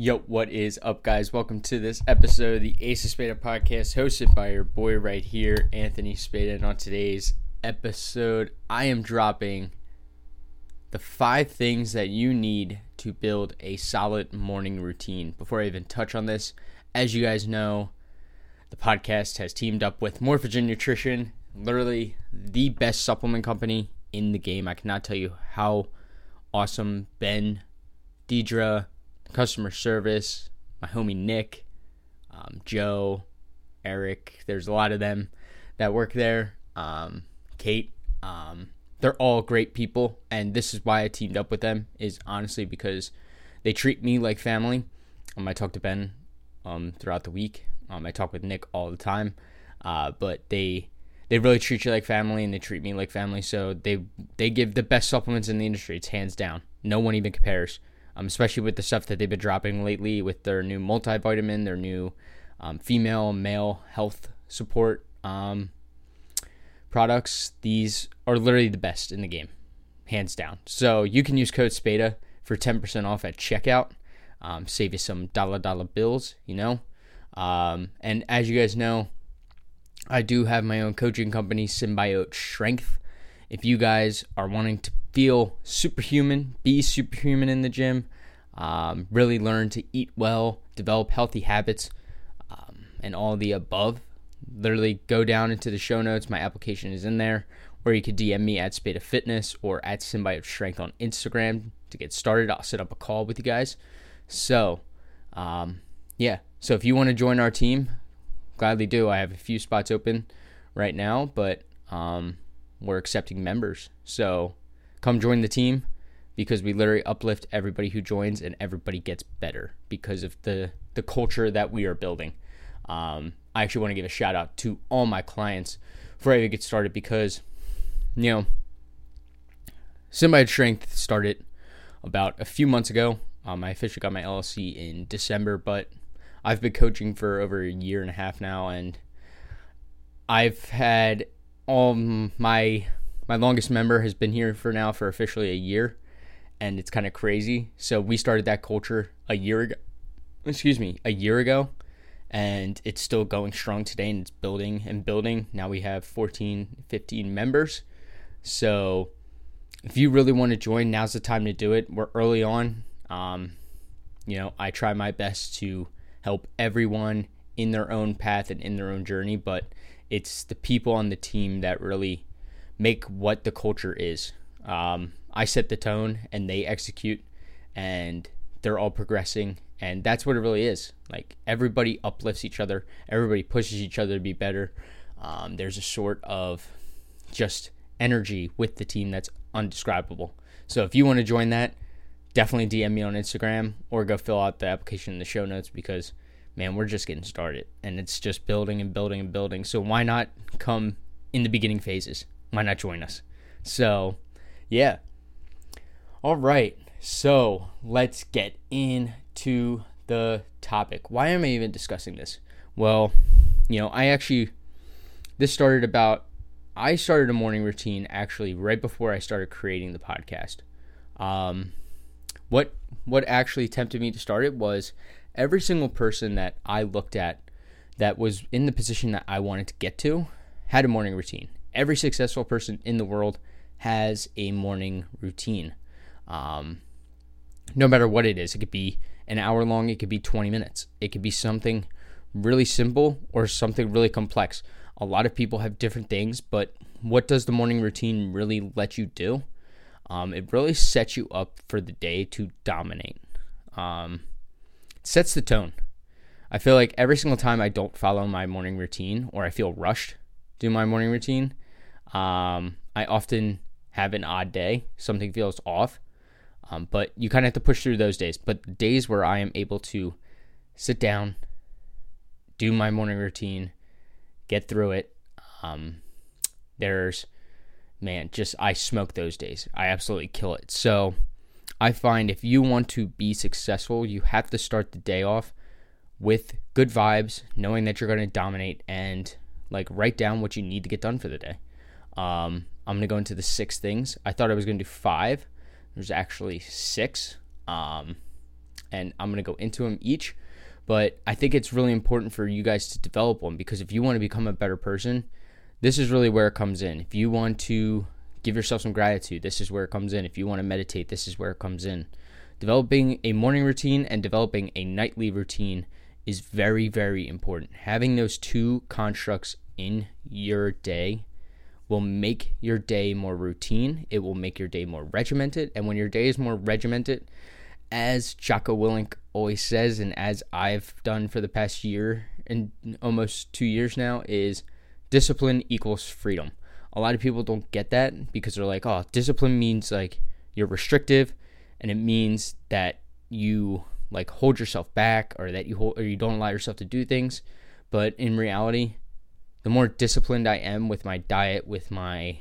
Yo, what is up, guys? Welcome to this episode of the Ace of Spada podcast, hosted by your boy right here, Anthony Spada. And on today's episode, I am dropping the five things that you need to build a solid morning routine. Before I even touch on this, as you guys know, the podcast has teamed up with Morphogen Nutrition, literally the best supplement company in the game. I cannot tell you how awesome Ben, Deidre, customer service, my homie Nick, um, Joe, Eric. There's a lot of them that work there. Um, Kate. Um, they're all great people, and this is why I teamed up with them. Is honestly because they treat me like family. Um, I talk to Ben um, throughout the week. Um, I talk with Nick all the time, uh, but they they really treat you like family, and they treat me like family. So they they give the best supplements in the industry. It's hands down. No one even compares um, especially with the stuff that they've been dropping lately with their new multivitamin, their new um, female male health support um, products. These are literally the best in the game, hands down. So you can use code SPADA for 10% off at checkout. Um, save you some dollar dollar bills, you know. Um, and as you guys know, I do have my own coaching company, Symbiote Strength. If you guys are wanting to feel superhuman, be superhuman in the gym, um, really learn to eat well, develop healthy habits, um, and all the above. Literally go down into the show notes. My application is in there, or you could DM me at Spada Fitness or at Symbiote Strength on Instagram to get started. I'll set up a call with you guys. So, um, yeah. So if you want to join our team, gladly do. I have a few spots open right now, but um, we're accepting members. So come join the team because we literally uplift everybody who joins and everybody gets better because of the the culture that we are building. Um, I actually want to give a shout out to all my clients before I even get started because you know Symbiote Strength started about a few months ago. Um, I officially got my LLC in December, but I've been coaching for over a year and a half now, and I've had all my my longest member has been here for now for officially a year, and it's kind of crazy. So we started that culture a year ago. Excuse me, a year ago, and it's still going strong today, and it's building and building. Now we have 14, 15 members. So if you really want to join, now's the time to do it. We're early on. Um, you know, I try my best to help everyone in their own path and in their own journey, but it's the people on the team that really make what the culture is. Um, I set the tone and they execute, and they're all progressing. And that's what it really is. Like everybody uplifts each other, everybody pushes each other to be better. Um, there's a sort of just energy with the team that's undescribable. So if you want to join that, definitely DM me on Instagram or go fill out the application in the show notes because man, we're just getting started and it's just building and building and building. So why not come in the beginning phases? Why not join us? So, yeah. All right. So, let's get into the topic. Why am I even discussing this? Well, you know, I actually, this started about, I started a morning routine actually right before I started creating the podcast. Um, what what actually tempted me to start it was every single person that I looked at that was in the position that I wanted to get to had a morning routine every successful person in the world has a morning routine. Um, no matter what it is, it could be an hour long, it could be 20 minutes, it could be something really simple or something really complex. A lot of people have different things, but what does the morning routine really let you do? Um, it really sets you up for the day to dominate. Um, sets the tone. I feel like every single time I don't follow my morning routine or I feel rushed do my morning routine, um, I often have an odd day, something feels off, um, but you kind of have to push through those days. But days where I am able to sit down, do my morning routine, get through it, um, there's, man, just I smoke those days. I absolutely kill it. So I find if you want to be successful, you have to start the day off with good vibes, knowing that you're going to dominate and like write down what you need to get done for the day. Um, I'm gonna go into the six things. I thought I was gonna do five. There's actually six. Um, and I'm to go into them each. But I think it's really important for you guys to develop one because if you want to become a better person, this is really where it comes in. If you want to give yourself some gratitude, this is where it comes in. If you want to meditate, this is where it comes in. Developing a morning routine and developing a nightly routine is very, very important. Having those two constructs in your day will make your day more routine. It will make your day more regimented. And when your day is more regimented, as Jocko Willink always says, and as I've done for the past year and almost two years now, is discipline equals freedom. A lot of people don't get that because they're like, oh, discipline means like you're restrictive and it means that you like hold yourself back or that you hold or you don't allow yourself to do things. But in reality, the more disciplined I am with my diet, with my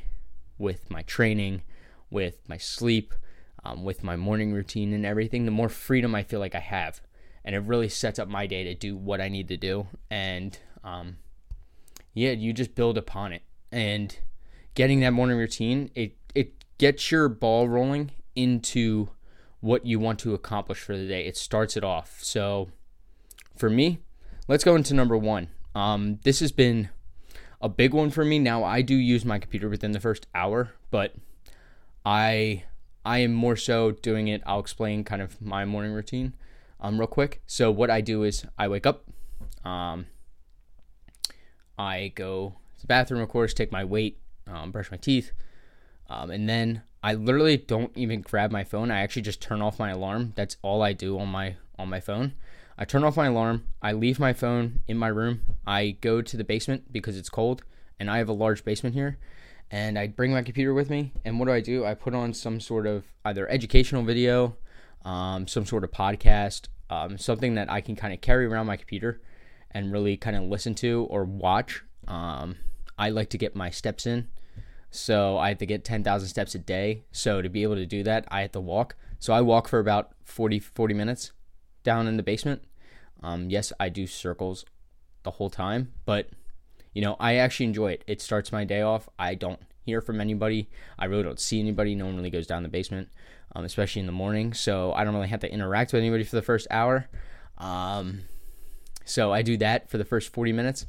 with my training, with my sleep, um, with my morning routine and everything, the more freedom I feel like I have, and it really sets up my day to do what I need to do. And um, yeah, you just build upon it, and getting that morning routine, it it gets your ball rolling into what you want to accomplish for the day. It starts it off. So for me, let's go into number one. Um, this has been a big one for me. Now I do use my computer within the first hour, but I I am more so doing it. I'll explain kind of my morning routine um real quick. So what I do is I wake up, um, I go to the bathroom, of course, take my weight, um, brush my teeth, um, and then I literally don't even grab my phone. I actually just turn off my alarm. That's all I do on my on my phone. I turn off my alarm. I leave my phone in my room. I go to the basement because it's cold and I have a large basement here. And I bring my computer with me. And what do I do? I put on some sort of either educational video, um, some sort of podcast, um, something that I can kind of carry around my computer and really kind of listen to or watch. Um, I like to get my steps in. So I have to get 10,000 steps a day. So to be able to do that, I have to walk. So I walk for about 40, 40 minutes down in the basement. Um, yes, I do circles the whole time, but you know, I actually enjoy it. It starts my day off. I don't hear from anybody. I really don't see anybody. No one really goes down the basement, um, especially in the morning. So I don't really have to interact with anybody for the first hour. Um, so I do that for the first 40 minutes.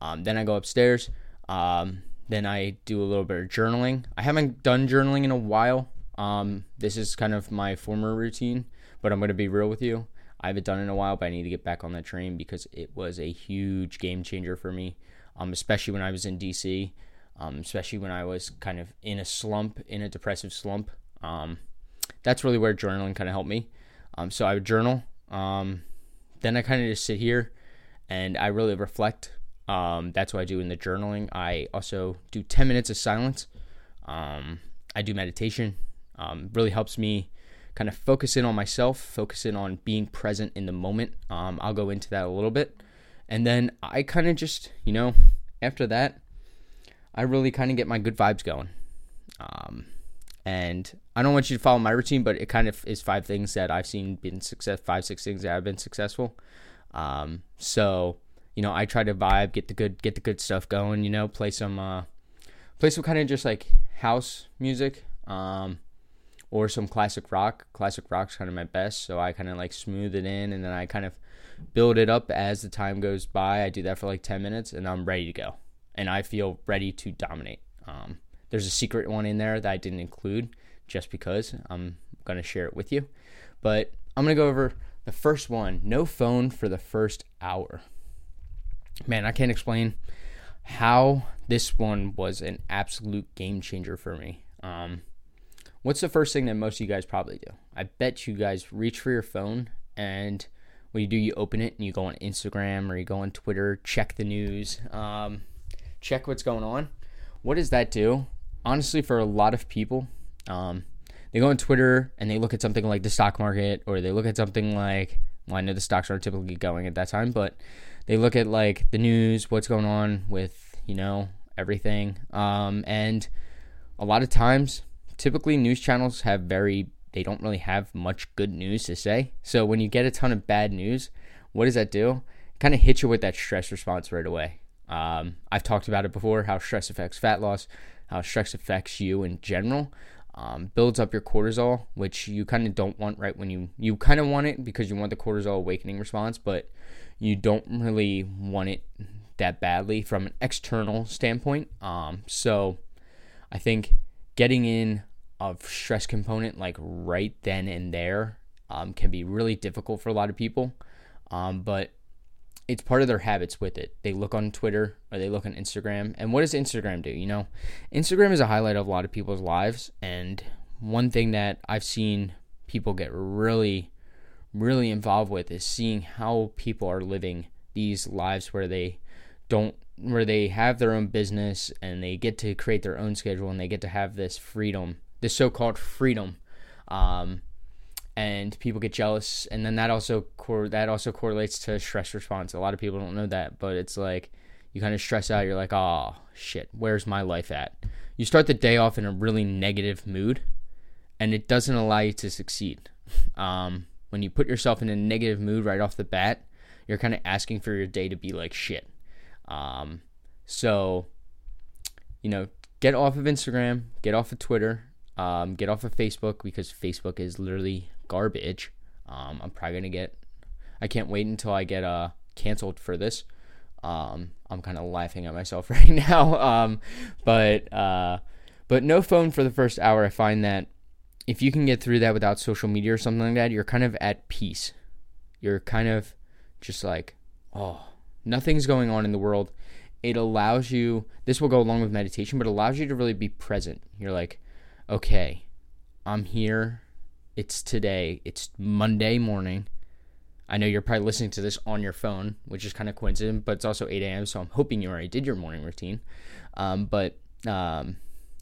Um, then I go upstairs. Um, then I do a little bit of journaling. I haven't done journaling in a while. Um, this is kind of my former routine, but I'm going to be real with you. I haven't done it in a while, but I need to get back on that train because it was a huge game changer for me, um, especially when I was in DC, um, especially when I was kind of in a slump, in a depressive slump. Um, that's really where journaling kind of helped me. Um, so I would journal. Um, then I kind of just sit here and I really reflect. Um, that's what I do in the journaling. I also do 10 minutes of silence. I do meditation. really helps me kind of focus in on myself, focus in on being present in the moment. Um, I'll go into that a little bit. And then I kind of just, you know, after that, I really kind of get my good vibes going. Um, and I don't want you to follow my routine, but it kind of is five things that I've seen been success, five, six things that have been successful. Um, so, you know, I try to vibe, get the good, get the good stuff going, you know, play some, uh, play some kind of just like house music. Um, or some classic rock. Classic rock's kind of my best, so I kind of like smooth it in and then I kind of build it up as the time goes by. I do that for like 10 minutes and I'm ready to go. And I feel ready to dominate. Um, there's a secret one in there that I didn't include just because I'm to share it with you. But I'm to go over the first one no phone for the first hour. Man, I can't explain how this one was an absolute game changer for me. Um, What's the first thing that most of you guys probably do? I bet you guys reach for your phone and when you do, you open it and you go on Instagram or you go on Twitter, check the news, um, check what's going on. What does that do? Honestly, for a lot of people, um, they go on Twitter and they look at something like the stock market or they look at something like, well, I know the stocks aren't typically going at that time, but they look at like the news, what's going on with, you know, everything. Um, and a lot of times typically news channels have very they don't really have much good news to say. So when you get a ton of bad news, what does that do? Kind of hit you with that stress response right away. Um, I've talked about it before how stress affects fat loss, how stress affects you in general. Um, builds up your cortisol, which you kind of don't want right when you you kind of want it because you want the cortisol awakening response, but you don't really want it that badly from an external standpoint. Um, so I think getting in a stress component like right then and there um, can be really difficult for a lot of people. Um, but it's part of their habits with it. They look on Twitter or they look on Instagram. And what does Instagram do? You know, Instagram is a highlight of a lot of people's lives. And one thing that I've seen people get really, really involved with is seeing how people are living these lives where they don't, where they have their own business and they get to create their own schedule and they get to have this freedom, this so called freedom. Um, and people get jealous and then that also cor- that also correlates to stress response. A lot of people don't know that but it's like you kind of stress out you're like oh shit where's my life at? You start the day off in a really negative mood and it doesn't allow you to succeed. Um, when you put yourself in a negative mood right off the bat you're kind of asking for your day to be like shit. Um, so you know get off of instagram get off of twitter um, get off of facebook because facebook is literally garbage. Um, I'm probably gonna get. I can't wait until I get uh canceled for this. Um, I'm kind of laughing at myself right now. Um, but uh, but no phone for the first hour. I find that if you can get through that without social media or something like that, you're kind of at peace. You're kind of just like, oh, nothing's going on in the world. It allows you. This will go along with meditation, but allows you to really be present. You're like, okay, I'm here it's today. It's Monday morning. I know you're probably listening to this on your phone, which is kind of coincident, but it's also 8 a.m. So I'm hoping you already did your morning routine. Um, but um,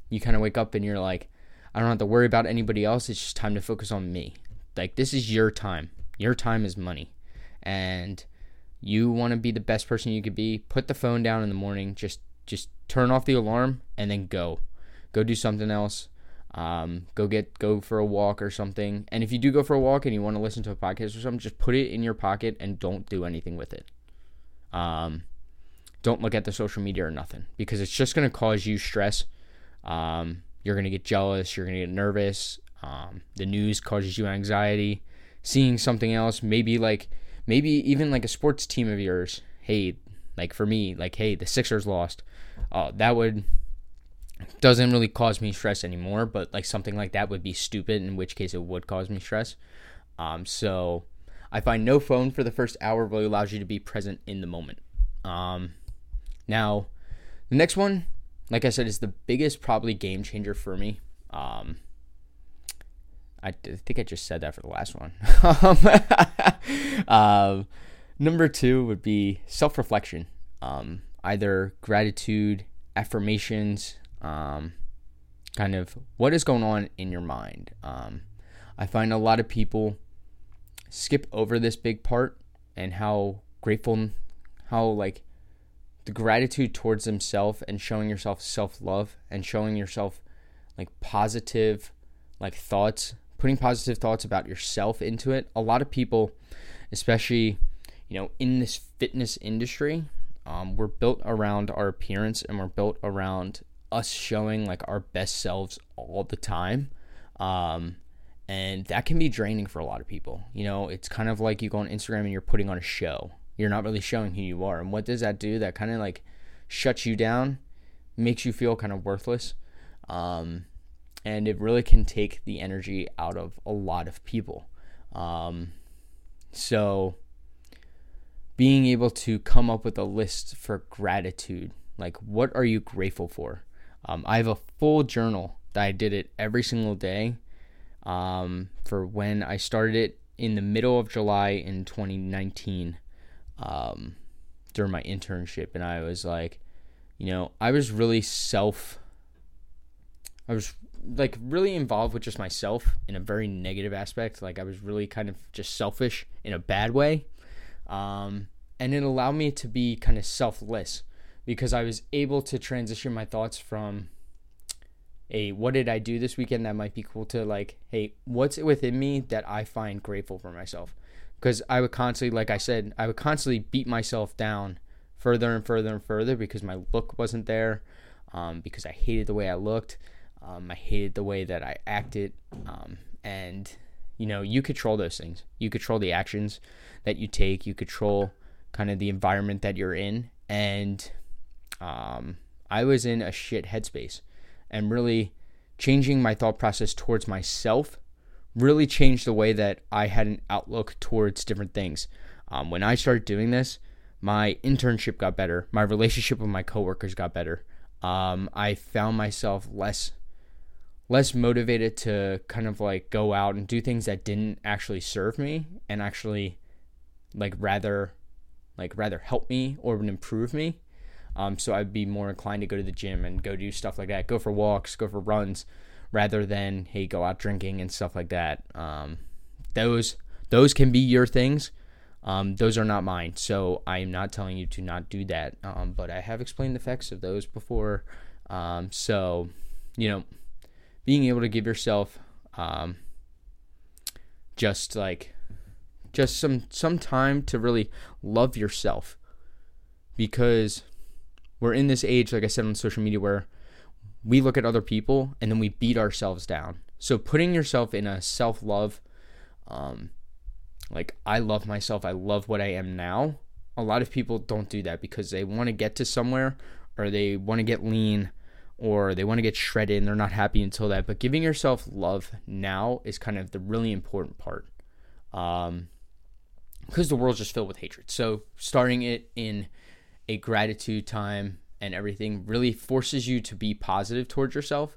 you kind of wake up and you're like, I don't have to worry about anybody else. It's just time to focus on me. Like, this is your time. Your time is money. And you want to be the best person you could be. Put the phone down in the morning. Just, just turn off the alarm and then go. Go do something else. Um, go get go for a walk or something. And if you do go for a walk and you want to listen to a podcast or something, just put it in your pocket and don't do anything with it. Um, don't look at the social media or nothing because it's just going to cause you stress. Um, you're going to get jealous. You're going to get nervous. Um, the news causes you anxiety. Seeing something else, maybe like maybe even like a sports team of yours. Hey, like for me, like hey, the Sixers lost. Uh, that would doesn't really cause me stress anymore, but like something like that would be stupid, in which case it would cause me stress. Um, so I find no phone for the first hour really allows you to be present in the moment. Um, now, the next one, like I said, is the biggest probably game changer for me. Um, I, think I just said that for the last one. um, number two would be self reflection, um, either gratitude, affirmations, um, kind of what is going on in your mind. Um, I find a lot of people skip over this big part and how grateful, how like the gratitude towards themselves and showing yourself self love and showing yourself like positive like thoughts, putting positive thoughts about yourself into it. A lot of people, especially you know in this fitness industry, um, we're built around our appearance and we're built around us showing like our best selves all the time. Um, and that can be draining for a lot of people. You know, it's kind of like you go on Instagram and you're putting on a show. You're not really showing who you are. And what does that do? That kind of like shuts you down, makes you feel kind of worthless. Um, and it really can take the energy out of a lot of people. Um, so, being able to come up with a list for gratitude, like what are you grateful for? Um, I have a full journal that I did it every single day um, for when I started it in the middle of July in 2019 um, during my internship. And I was like, you know, I was really self, I was like really involved with just myself in a very negative aspect. Like I was really kind of just selfish in a bad way. Um, and it allowed me to be kind of selfless because I was able to transition my thoughts from a what did I do this weekend that might be cool to like, hey, what's within me that I find grateful for myself? Because I would constantly, like I said, I would constantly beat myself down further and further and further because my look wasn't there, um, because I hated the way I looked. Um, I hated the way that I acted. Um, and, you know, you control those things. You control the actions that you take, you control kind of the environment that you're in. And um, I was in a shit headspace and really changing my thought process towards myself really changed the way that I had an outlook towards different things. Um, when I started doing this, my internship got better. My relationship with my coworkers got better. Um, I found myself less less motivated to kind of like go out and do things that didn't actually serve me and actually like rather like rather help me or improve me. Um, so I'd be more inclined to go to the gym and go do stuff like that, go for walks, go for runs, rather than hey go out drinking and stuff like that. Um, those those can be your things. Um, those are not mine, so I am not telling you to not do that. Um, but I have explained the effects of those before. Um, so you know, being able to give yourself um, just like just some some time to really love yourself because we're in this age like i said on social media where we look at other people and then we beat ourselves down so putting yourself in a self-love um like i love myself i love what i am now a lot of people don't do that because they want to get to somewhere or they want to get lean or they want to get shredded and they're not happy until that but giving yourself love now is kind of the really important part um because the world's just filled with hatred. So starting it in a gratitude time and everything really forces you to be positive towards yourself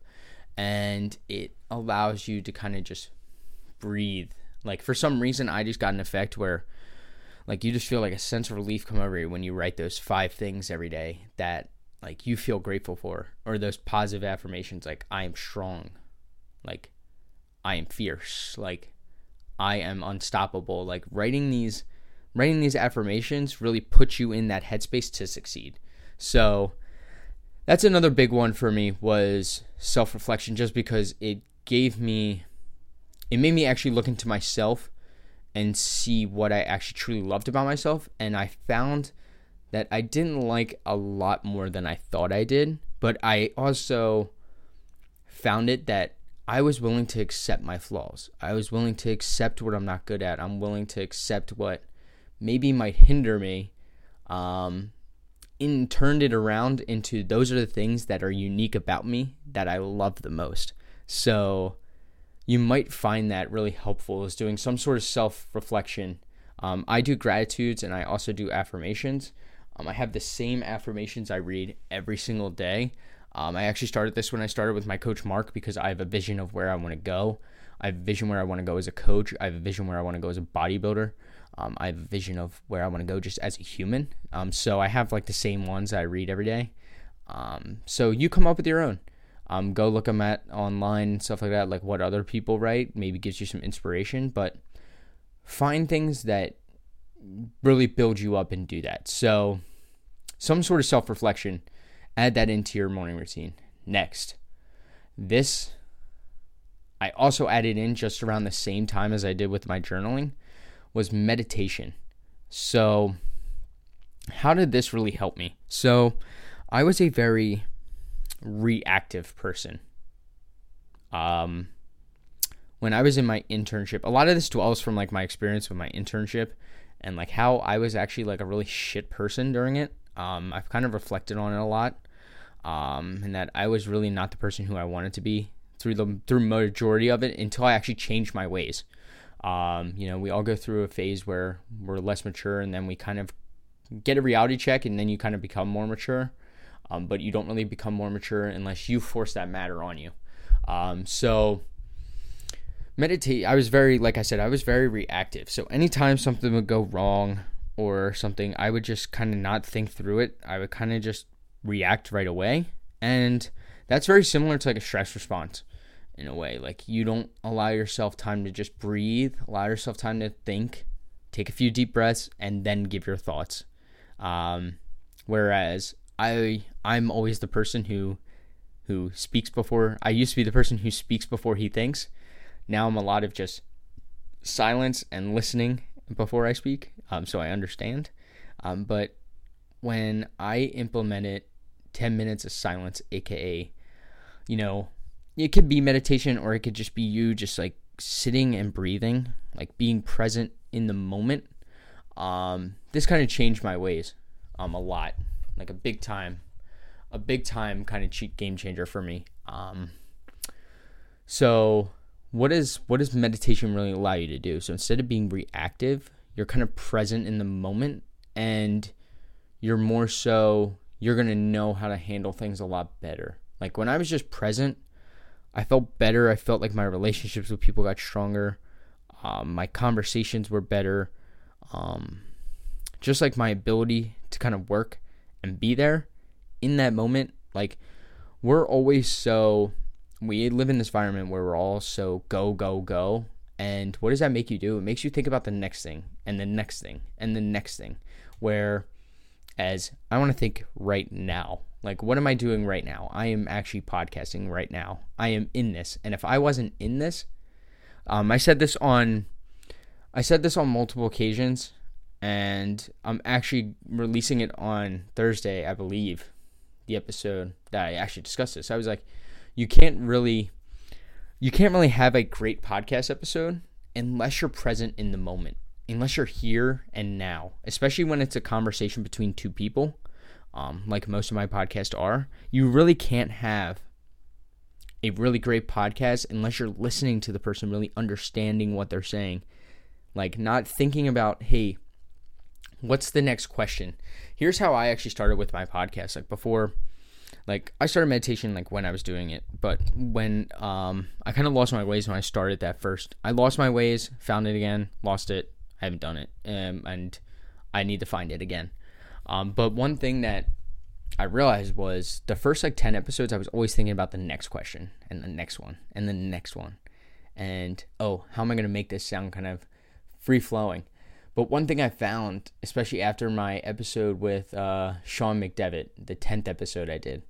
and it allows you to kind of just breathe. Like for some reason I just got an effect where like you just feel like a sense of relief come over you when you write those five things every day that like you feel grateful for or those positive affirmations like I am strong. Like I am fierce. Like I am unstoppable. Like writing these writing these affirmations really puts you in that headspace to succeed. So that's another big one for me was self-reflection just because it gave me it made me actually look into myself and see what I actually truly loved about myself and I found that I didn't like a lot more than I thought I did, but I also found it that I was willing to accept my flaws. I was willing to accept what I'm not good at. I'm willing to accept what maybe might hinder me. Um, and turned it around into those are the things that are unique about me that I love the most. So you might find that really helpful is doing some sort of self reflection. Um, I do gratitudes and I also do affirmations. Um, I have the same affirmations I read every single day. Um, I actually started this when I started with my coach Mark because I have a vision of where I want to go. I have a vision where I want to go as a coach. I have a vision where I want to go as a bodybuilder. Um, I have a vision of where I want to go just as a human. Um, so I have like the same ones I read every day. Um, so you come up with your own. Um, go look them at online stuff like that, like what other people write. Maybe gives you some inspiration, but find things that really build you up and do that. So some sort of self reflection add that into your morning routine. Next, this I also added in just around the same time as I did with my journaling was meditation. So, how did this really help me? So, I was a very reactive person. Um, when I was in my internship, a lot of this dwells from like my experience with my internship and like how I was actually like a really shit person during it. Um, I've kind of reflected on it a lot um, and that I was really not the person who I wanted to be through the through majority of it until I actually changed my ways. Um, you know, we all go through a phase where we're less mature, and then we kind of get a reality check, and then you kind of become more mature. Um, but you don't really become more mature unless you force that matter on you. Um, so meditate. I was very, like I said, I was very reactive. So anytime something would go wrong or something, I would just kind of not think through it. I would kind of just react right away. And that's very similar to like a stress response in a way. Like you don't allow yourself time to just breathe, allow yourself time to think, take a few deep breaths, and then give your thoughts. Um, whereas I I'm always the person who who speaks before I used to be the person who speaks before he thinks. Now I'm a lot of just silence and listening before I speak. Um, so I understand. Um, but when I implemented 10 minutes of silence, aka, you know, it could be meditation or it could just be you just like sitting and breathing, like being present in the moment. Um, this kind of changed my ways um, a lot, like a big time, a big time kind of cheat game changer for me. Um, so what is what does meditation really allow you to do? So instead of being reactive, you're kind of present in the moment and you're more so you're to know how to handle things a lot better. Like when I was just present, I felt better. I felt like my relationships with people got stronger. Um, my conversations were better. Um, just like my ability to kind of work and be there in that moment. Like we're always so we live in this environment where we're all so go go go and what does that make you do it makes you think about the next thing and the next thing and the next thing where as i want to think right now like what am i doing right now? I am actually podcasting right now. I am in this. And if i wasn't in this um, i said this on i said this on multiple occasions and i'm actually releasing it on thursday i believe the episode that i actually discussed this. I was like you can't really you can't really have a great podcast episode unless you're present in the moment unless you're here and now especially when it's a conversation between two people um, like most of my podcasts are you really can't have a really great podcast unless you're listening to the person really understanding what they're saying like not thinking about hey what's the next question here's how i actually started with my podcast like before like I started meditation like when I was doing it, but when um I kind of lost my ways when I started that first. I lost my ways, found it again, lost it. I haven't done it, um, and I need to find it again. Um, but one thing that I realized was the first like ten episodes, I was always thinking about the next question and the next one and the next one, and oh, how am I gonna make this sound kind of free flowing? But one thing I found, especially after my episode with uh, Sean McDevitt, the tenth episode I did,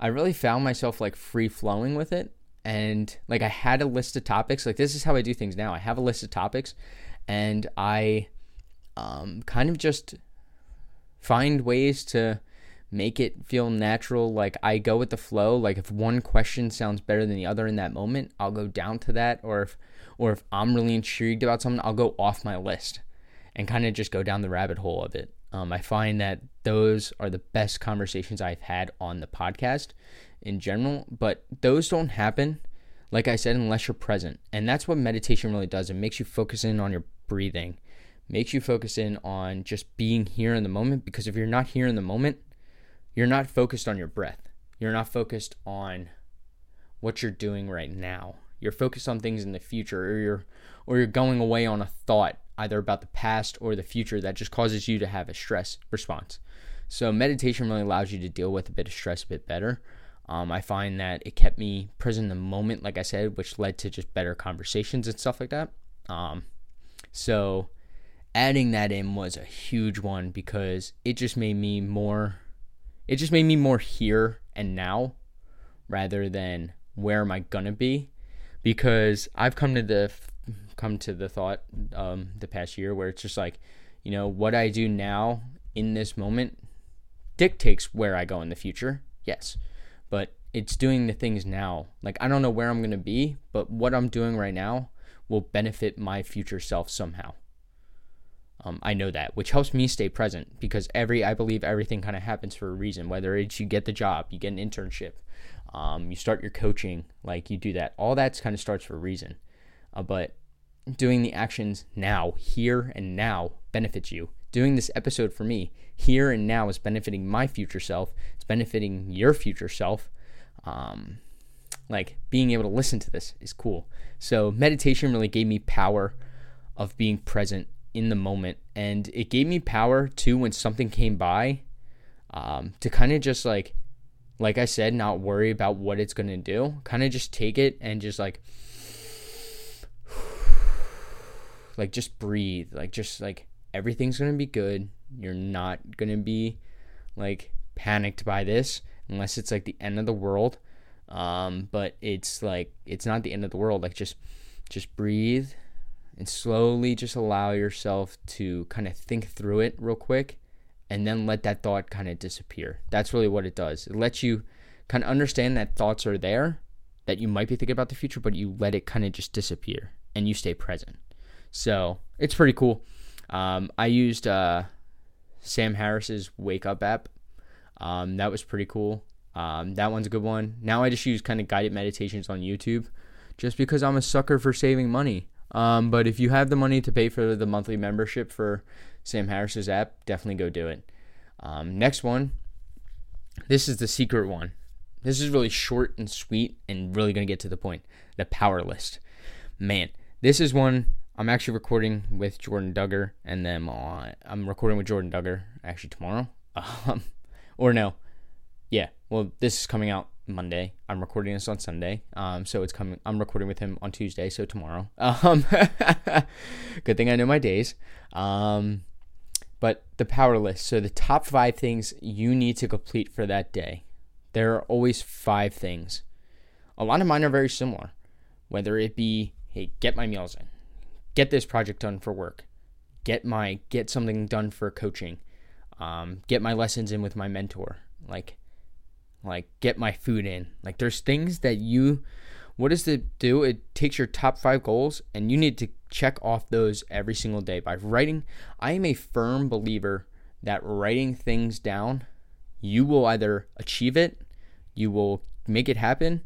I really found myself like free flowing with it. And like I had a list of topics. Like this is how I do things now. I have a list of topics and I um, kind of just find ways to make it feel natural. Like I go with the flow. Like if one question sounds better than the other in that moment, I'll go down to that. Or if or if I'm really intrigued about something, I'll go off my list and kind of just go down the rabbit hole of it. Um, I find that those are the best conversations I've had on the podcast in general, but those don't happen, like I said, unless you're present. And that's what meditation really does. It makes you focus in on your breathing, makes you focus in on just being here in the moment. Because if you're not here in the moment, you're not focused on your breath. You're not focused on what you're doing right now. You're focused on things in the future, or you're, or you're going away on a thought either about the past or the future that just causes you to have a stress response. So meditation really allows you to deal with a bit of stress a bit better. Um, I find that it kept me present in the moment, like I said, which led to just better conversations and stuff like that. Um, so adding that in was a huge one because it just made me more. It just made me more here and now, rather than where am I gonna be, because I've come to the come to the thought um, the past year where it's just like, you know, what I do now in this moment dictates where I go in the future. Yes. But it's doing the things now. Like, I don't know where I'm to be, but what I'm doing right now will benefit my future self somehow. Um, I know that, which helps me stay present because every, I believe everything kind of happens for a reason. Whether it's you get the job, you get an internship, um, you start your coaching, like you do that. All that kind of starts for a reason. Uh, but doing the actions now, here and now, benefits you. Doing this episode for me, here and now, is benefiting my future self. It's benefiting your future self. Um, like being able to listen to this is cool. So, meditation really gave me power of being present in the moment. And it gave me power too when something came by um, to kind of just like, like I said, not worry about what it's going to do. Kind of just take it and just like, like just breathe like just like everything's gonna be good you're not gonna be like panicked by this unless it's like the end of the world um but it's like it's not the end of the world like just just breathe and slowly just allow yourself to kind of think through it real quick and then let that thought kind of disappear that's really what it does it lets you kind of understand that thoughts are there that you might be thinking about the future, but you let it kind of just disappear and you stay present. So it's pretty cool. Um, I used uh, Sam Harris's Wake Up app. Um, that was pretty cool. Um, that one's a good one. Now I just use kind of guided meditations on YouTube just because I'm a sucker for saving money. Um, but if you have the money to pay for the monthly membership for Sam Harris's app, definitely go do it. Um, next one. This is the secret one. This is really short and sweet and really going to get to the point. The power list. Man, this is one I'm actually recording with Jordan Duggar, and then I'm recording with Jordan Duggar actually tomorrow. Um, or no, yeah. Well, this is coming out Monday. I'm recording this on Sunday. Um, so it's coming. I'm recording with him on Tuesday, so tomorrow. Um, good thing I know my days. Um, but the power list. So the top five things you need to complete for that day. There are always five things. A lot of mine are very similar. Whether it be, hey, get my meals in, get this project done for work, get my get something done for coaching, um, get my lessons in with my mentor, like like get my food in. Like there's things that you what does it do? It takes your top 5 goals and you need to check off those every single day by writing. I am a firm believer that writing things down, you will either achieve it, you will make it happen,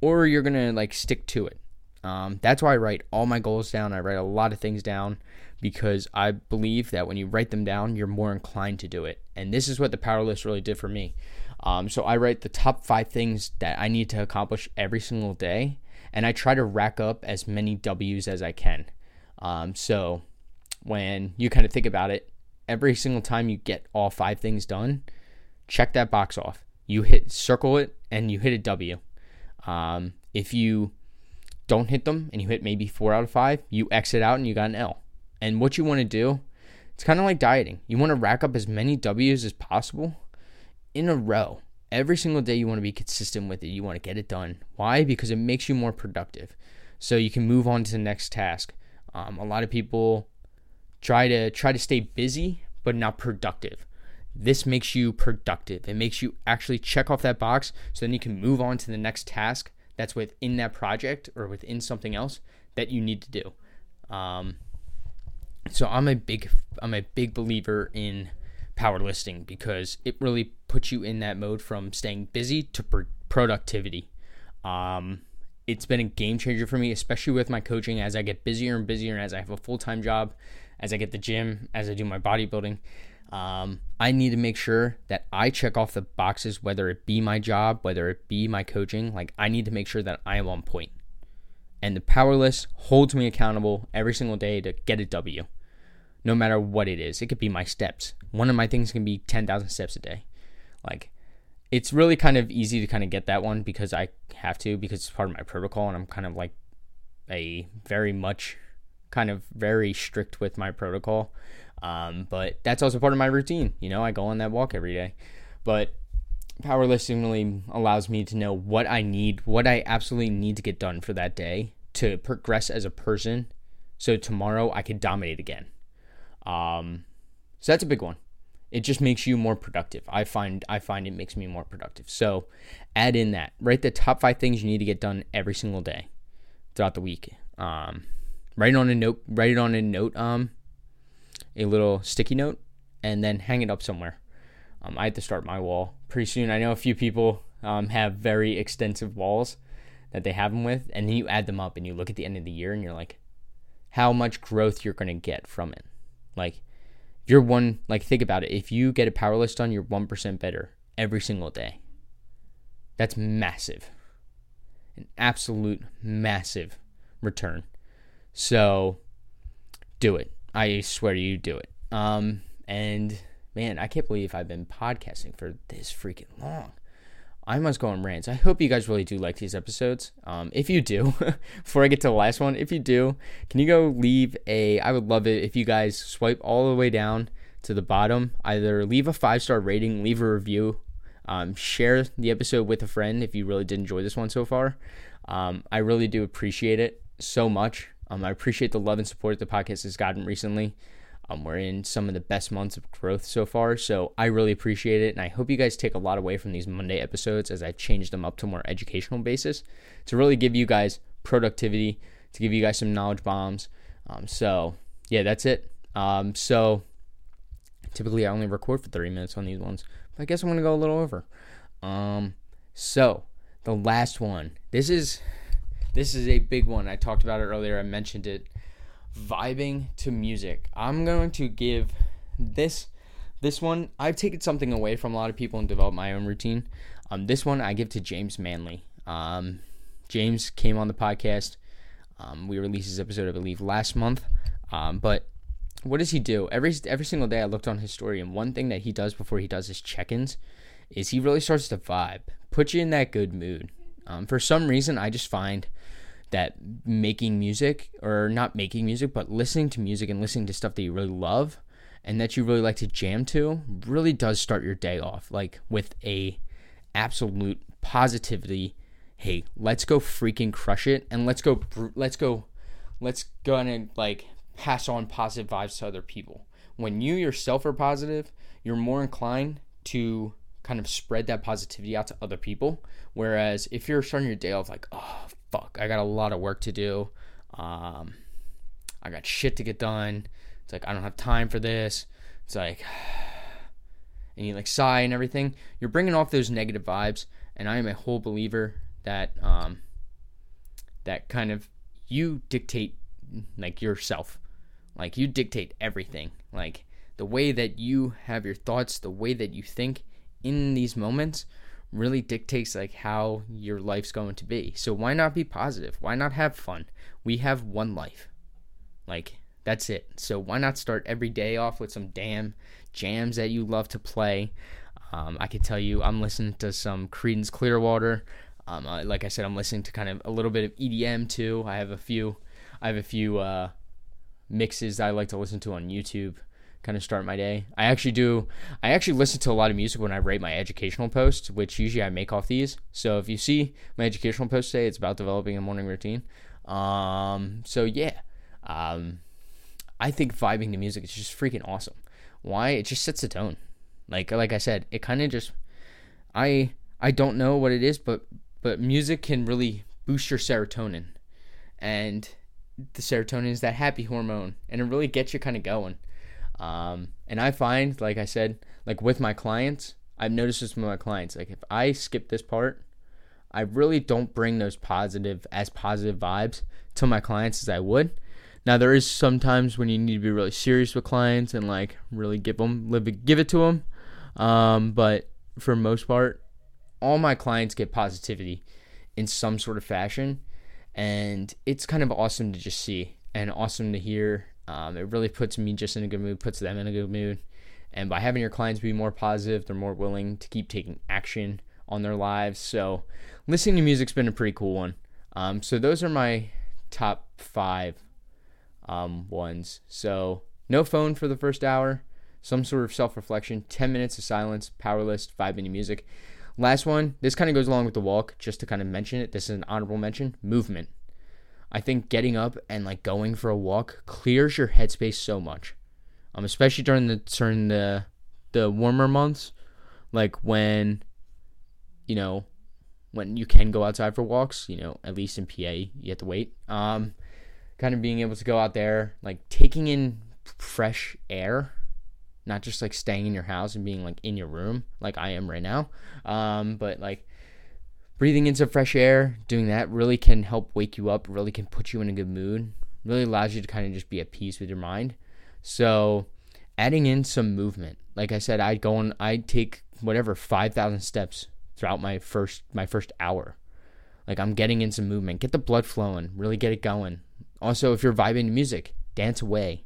or you're to like stick to it. Um, that's why I write all my goals down. I write a lot of things down because I believe that when you write them down, you're more inclined to do it. And this is what the power list really did for me. Um, so I write the top five things that I need to accomplish every single day, and I try to rack up as many W's as I can. Um, so when you kind of think about it, every single time you get all five things done, check that box off. You hit circle it and you hit a W. Um, if you don't hit them and you hit maybe four out of five, you exit out and you got an L. And what you want to do, it's kind of like dieting. You want to rack up as many W's as possible in a row. Every single day, you want to be consistent with it. You want to get it done. Why? Because it makes you more productive. So you can move on to the next task. Um, a lot of people try to try to stay busy but not productive. This makes you productive. It makes you actually check off that box so then you can move on to the next task that's within that project or within something else that you need to do. Um, so I'm a big I'm a big believer in power listing because it really puts you in that mode from staying busy to pr- productivity. Um, it's been a game changer for me, especially with my coaching as I get busier and busier, and as I have a full time job, as I get the gym, as I do my bodybuilding. Um, I need to make sure that I check off the boxes, whether it be my job, whether it be my coaching. Like, I need to make sure that I am on point. And the power list holds me accountable every single day to get a W no matter what it is. It could be my steps. One of my things can be 10,000 steps a day. Like, it's really kind of easy to kind of get that one because I have to, because it's part of my protocol, and I'm kind of like a very much kind of very strict with my protocol. Um, but that's also part of my routine. You know, I go on that walk every day. But power listing really allows me to know what I need, what I absolutely need to get done for that day to progress as a person. So tomorrow I could dominate again. Um, so that's a big one. It just makes you more productive. I find I find it makes me more productive. So add in that. Write the top five things you need to get done every single day throughout the week. Um, write it on a note. Write it on a note. Um, a little sticky note, and then hang it up somewhere. Um, I had to start my wall pretty soon. I know a few people um, have very extensive walls that they have them with, and then you add them up and you look at the end of the year and you're like, how much growth you're going to get from it. Like, you're one, like, think about it. If you get a power list done, you're 1% better every single day. That's massive. An absolute massive return. So, do it. I swear to you, do it. Um, and man, I can't believe I've been podcasting for this freaking long. I must go on rants. I hope you guys really do like these episodes. Um, if you do, before I get to the last one, if you do, can you go leave a? I would love it if you guys swipe all the way down to the bottom. Either leave a five star rating, leave a review, um, share the episode with a friend if you really did enjoy this one so far. Um, I really do appreciate it so much. Um, I appreciate the love and support the podcast has gotten recently. Um, we're in some of the best months of growth so far, so I really appreciate it, and I hope you guys take a lot away from these Monday episodes as I've changed them up to more educational basis to really give you guys productivity, to give you guys some knowledge bombs. Um, so yeah, that's it. Um, so typically I only record for 30 minutes on these ones, but I guess I'm gonna go a little over. Um, so the last one. This is this is a big one. I talked about it earlier. I mentioned it vibing to music. I'm going to give this this one. I've taken something away from a lot of people and developed my own routine. Um, this one I give to James Manley. Um, James came on the podcast. Um, we released his episode, I believe, last month. Um, but what does he do? Every every single day, I looked on his story, and one thing that he does before he does his check-ins is he really starts to vibe, put you in that good mood. Um, for some reason, I just find that making music or not making music but listening to music and listening to stuff that you really love and that you really like to jam to really does start your day off like with a absolute positivity hey let's go freaking crush it and let's go let's go let's go and like pass on positive vibes to other people. When you yourself are positive you're more inclined to kind of spread that positivity out to other people. Whereas if you're starting your day off like oh fuck, I got a lot of work to do. Um, I got shit to get done. It's like I don't have time for this. It's like, and you like sigh and everything. You're bringing off those negative vibes, and I am a whole believer that um, that kind of you dictate like yourself, like you dictate everything, like the way that you have your thoughts, the way that you think in these moments really dictates like how your life's going to be. So why not be positive? Why not have fun? We have one life. Like that's it. So why not start every day off with some damn jams that you love to play? Um, I can tell you, I'm listening to some Creedence Clearwater. Um, uh, like I said, I'm listening to kind of a little bit of EDM too. I have a few, I have a few uh, mixes I like to listen to on YouTube kind of start my day. I actually do. I actually listen to a lot of music when I write my educational posts, which usually I make off these. So if you see my educational post today, it's about developing a morning routine. Um, so yeah, um, I think vibing to music is just freaking awesome. Why? It just sets the tone. Like like I said, it kind of just. I I don't know what it is, but but music can really boost your serotonin, and the serotonin is that happy hormone, and it really gets you kind of going. Um, and I find, like I said, like with my clients, I've noticed this with my clients. Like if I skip this part, I really don't bring those positive as positive vibes to my clients as I would. Now there is sometimes when you need to be really serious with clients and like really give them live give it to them. Um, but for most part, all my clients get positivity in some sort of fashion, and it's kind of awesome to just see and awesome to hear um, it really puts me just in a good mood, puts them in a good mood. And by having your clients be more positive, they're more willing to keep taking action on their lives. So listening to music's been a pretty cool one. Um, so those are my top five um, ones. So no phone for the first hour, some sort of self reflection, 10 minutes of silence, power list, vibing to music. Last one, this kind of goes along with the walk, just to kind of mention it. This is an honorable mention movement. I think getting up and like going for a walk clears your headspace so much. Um, especially during the during the the warmer months, like when, you know, when you can go outside for walks. You know, at least in PA, you have to wait. Um, kind of being able to go out there, like taking in fresh air, not just like staying in your house and being like in your room, like I am right now. Um, but like breathing in some fresh air, doing that really can help wake you up, really can put you in a good mood, really allows you to kind of just be at peace with your mind. So, adding in some movement. Like I said, I'd go and I'd take whatever 5,000 steps throughout my first my first hour. Like I'm getting in some movement, get the blood flowing, really get it going. Also, if you're vibing to music, dance away.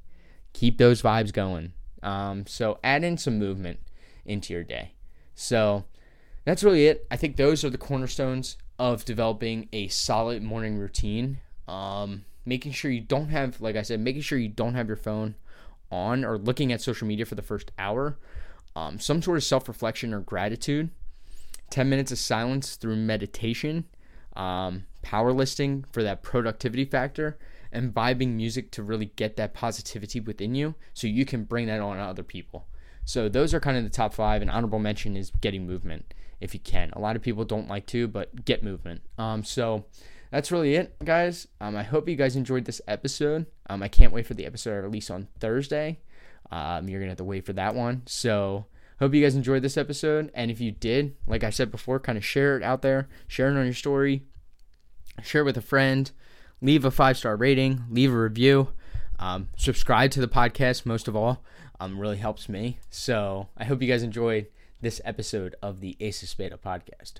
Keep those vibes going. Um, so add in some movement into your day. So that's really it. I think those are the cornerstones of developing a solid morning routine. Um, making sure you don't have, like I said, making sure you don't have your phone on or looking at social media for the first hour. Um, some sort of self reflection or gratitude. 10 minutes of silence through meditation. Um, power listing for that productivity factor. imbibing music to really get that positivity within you so you can bring that on to other people. So those are kind of the top five. And honorable mention is getting movement if you can. A lot of people don't like to, but get movement. Um, so that's really it, guys. Um, I hope you guys enjoyed this episode. Um, I can't wait for the episode to release on Thursday. Um, you're gonna have to wait for that one. So hope you guys enjoyed this episode. And if you did, like I said before, kind of share it out there, share it on your story, share it with a friend, leave a five star rating, leave a review, um, subscribe to the podcast. Most of all, um, really helps me. So I hope you guys enjoyed this episode of the Ace of Spada podcast.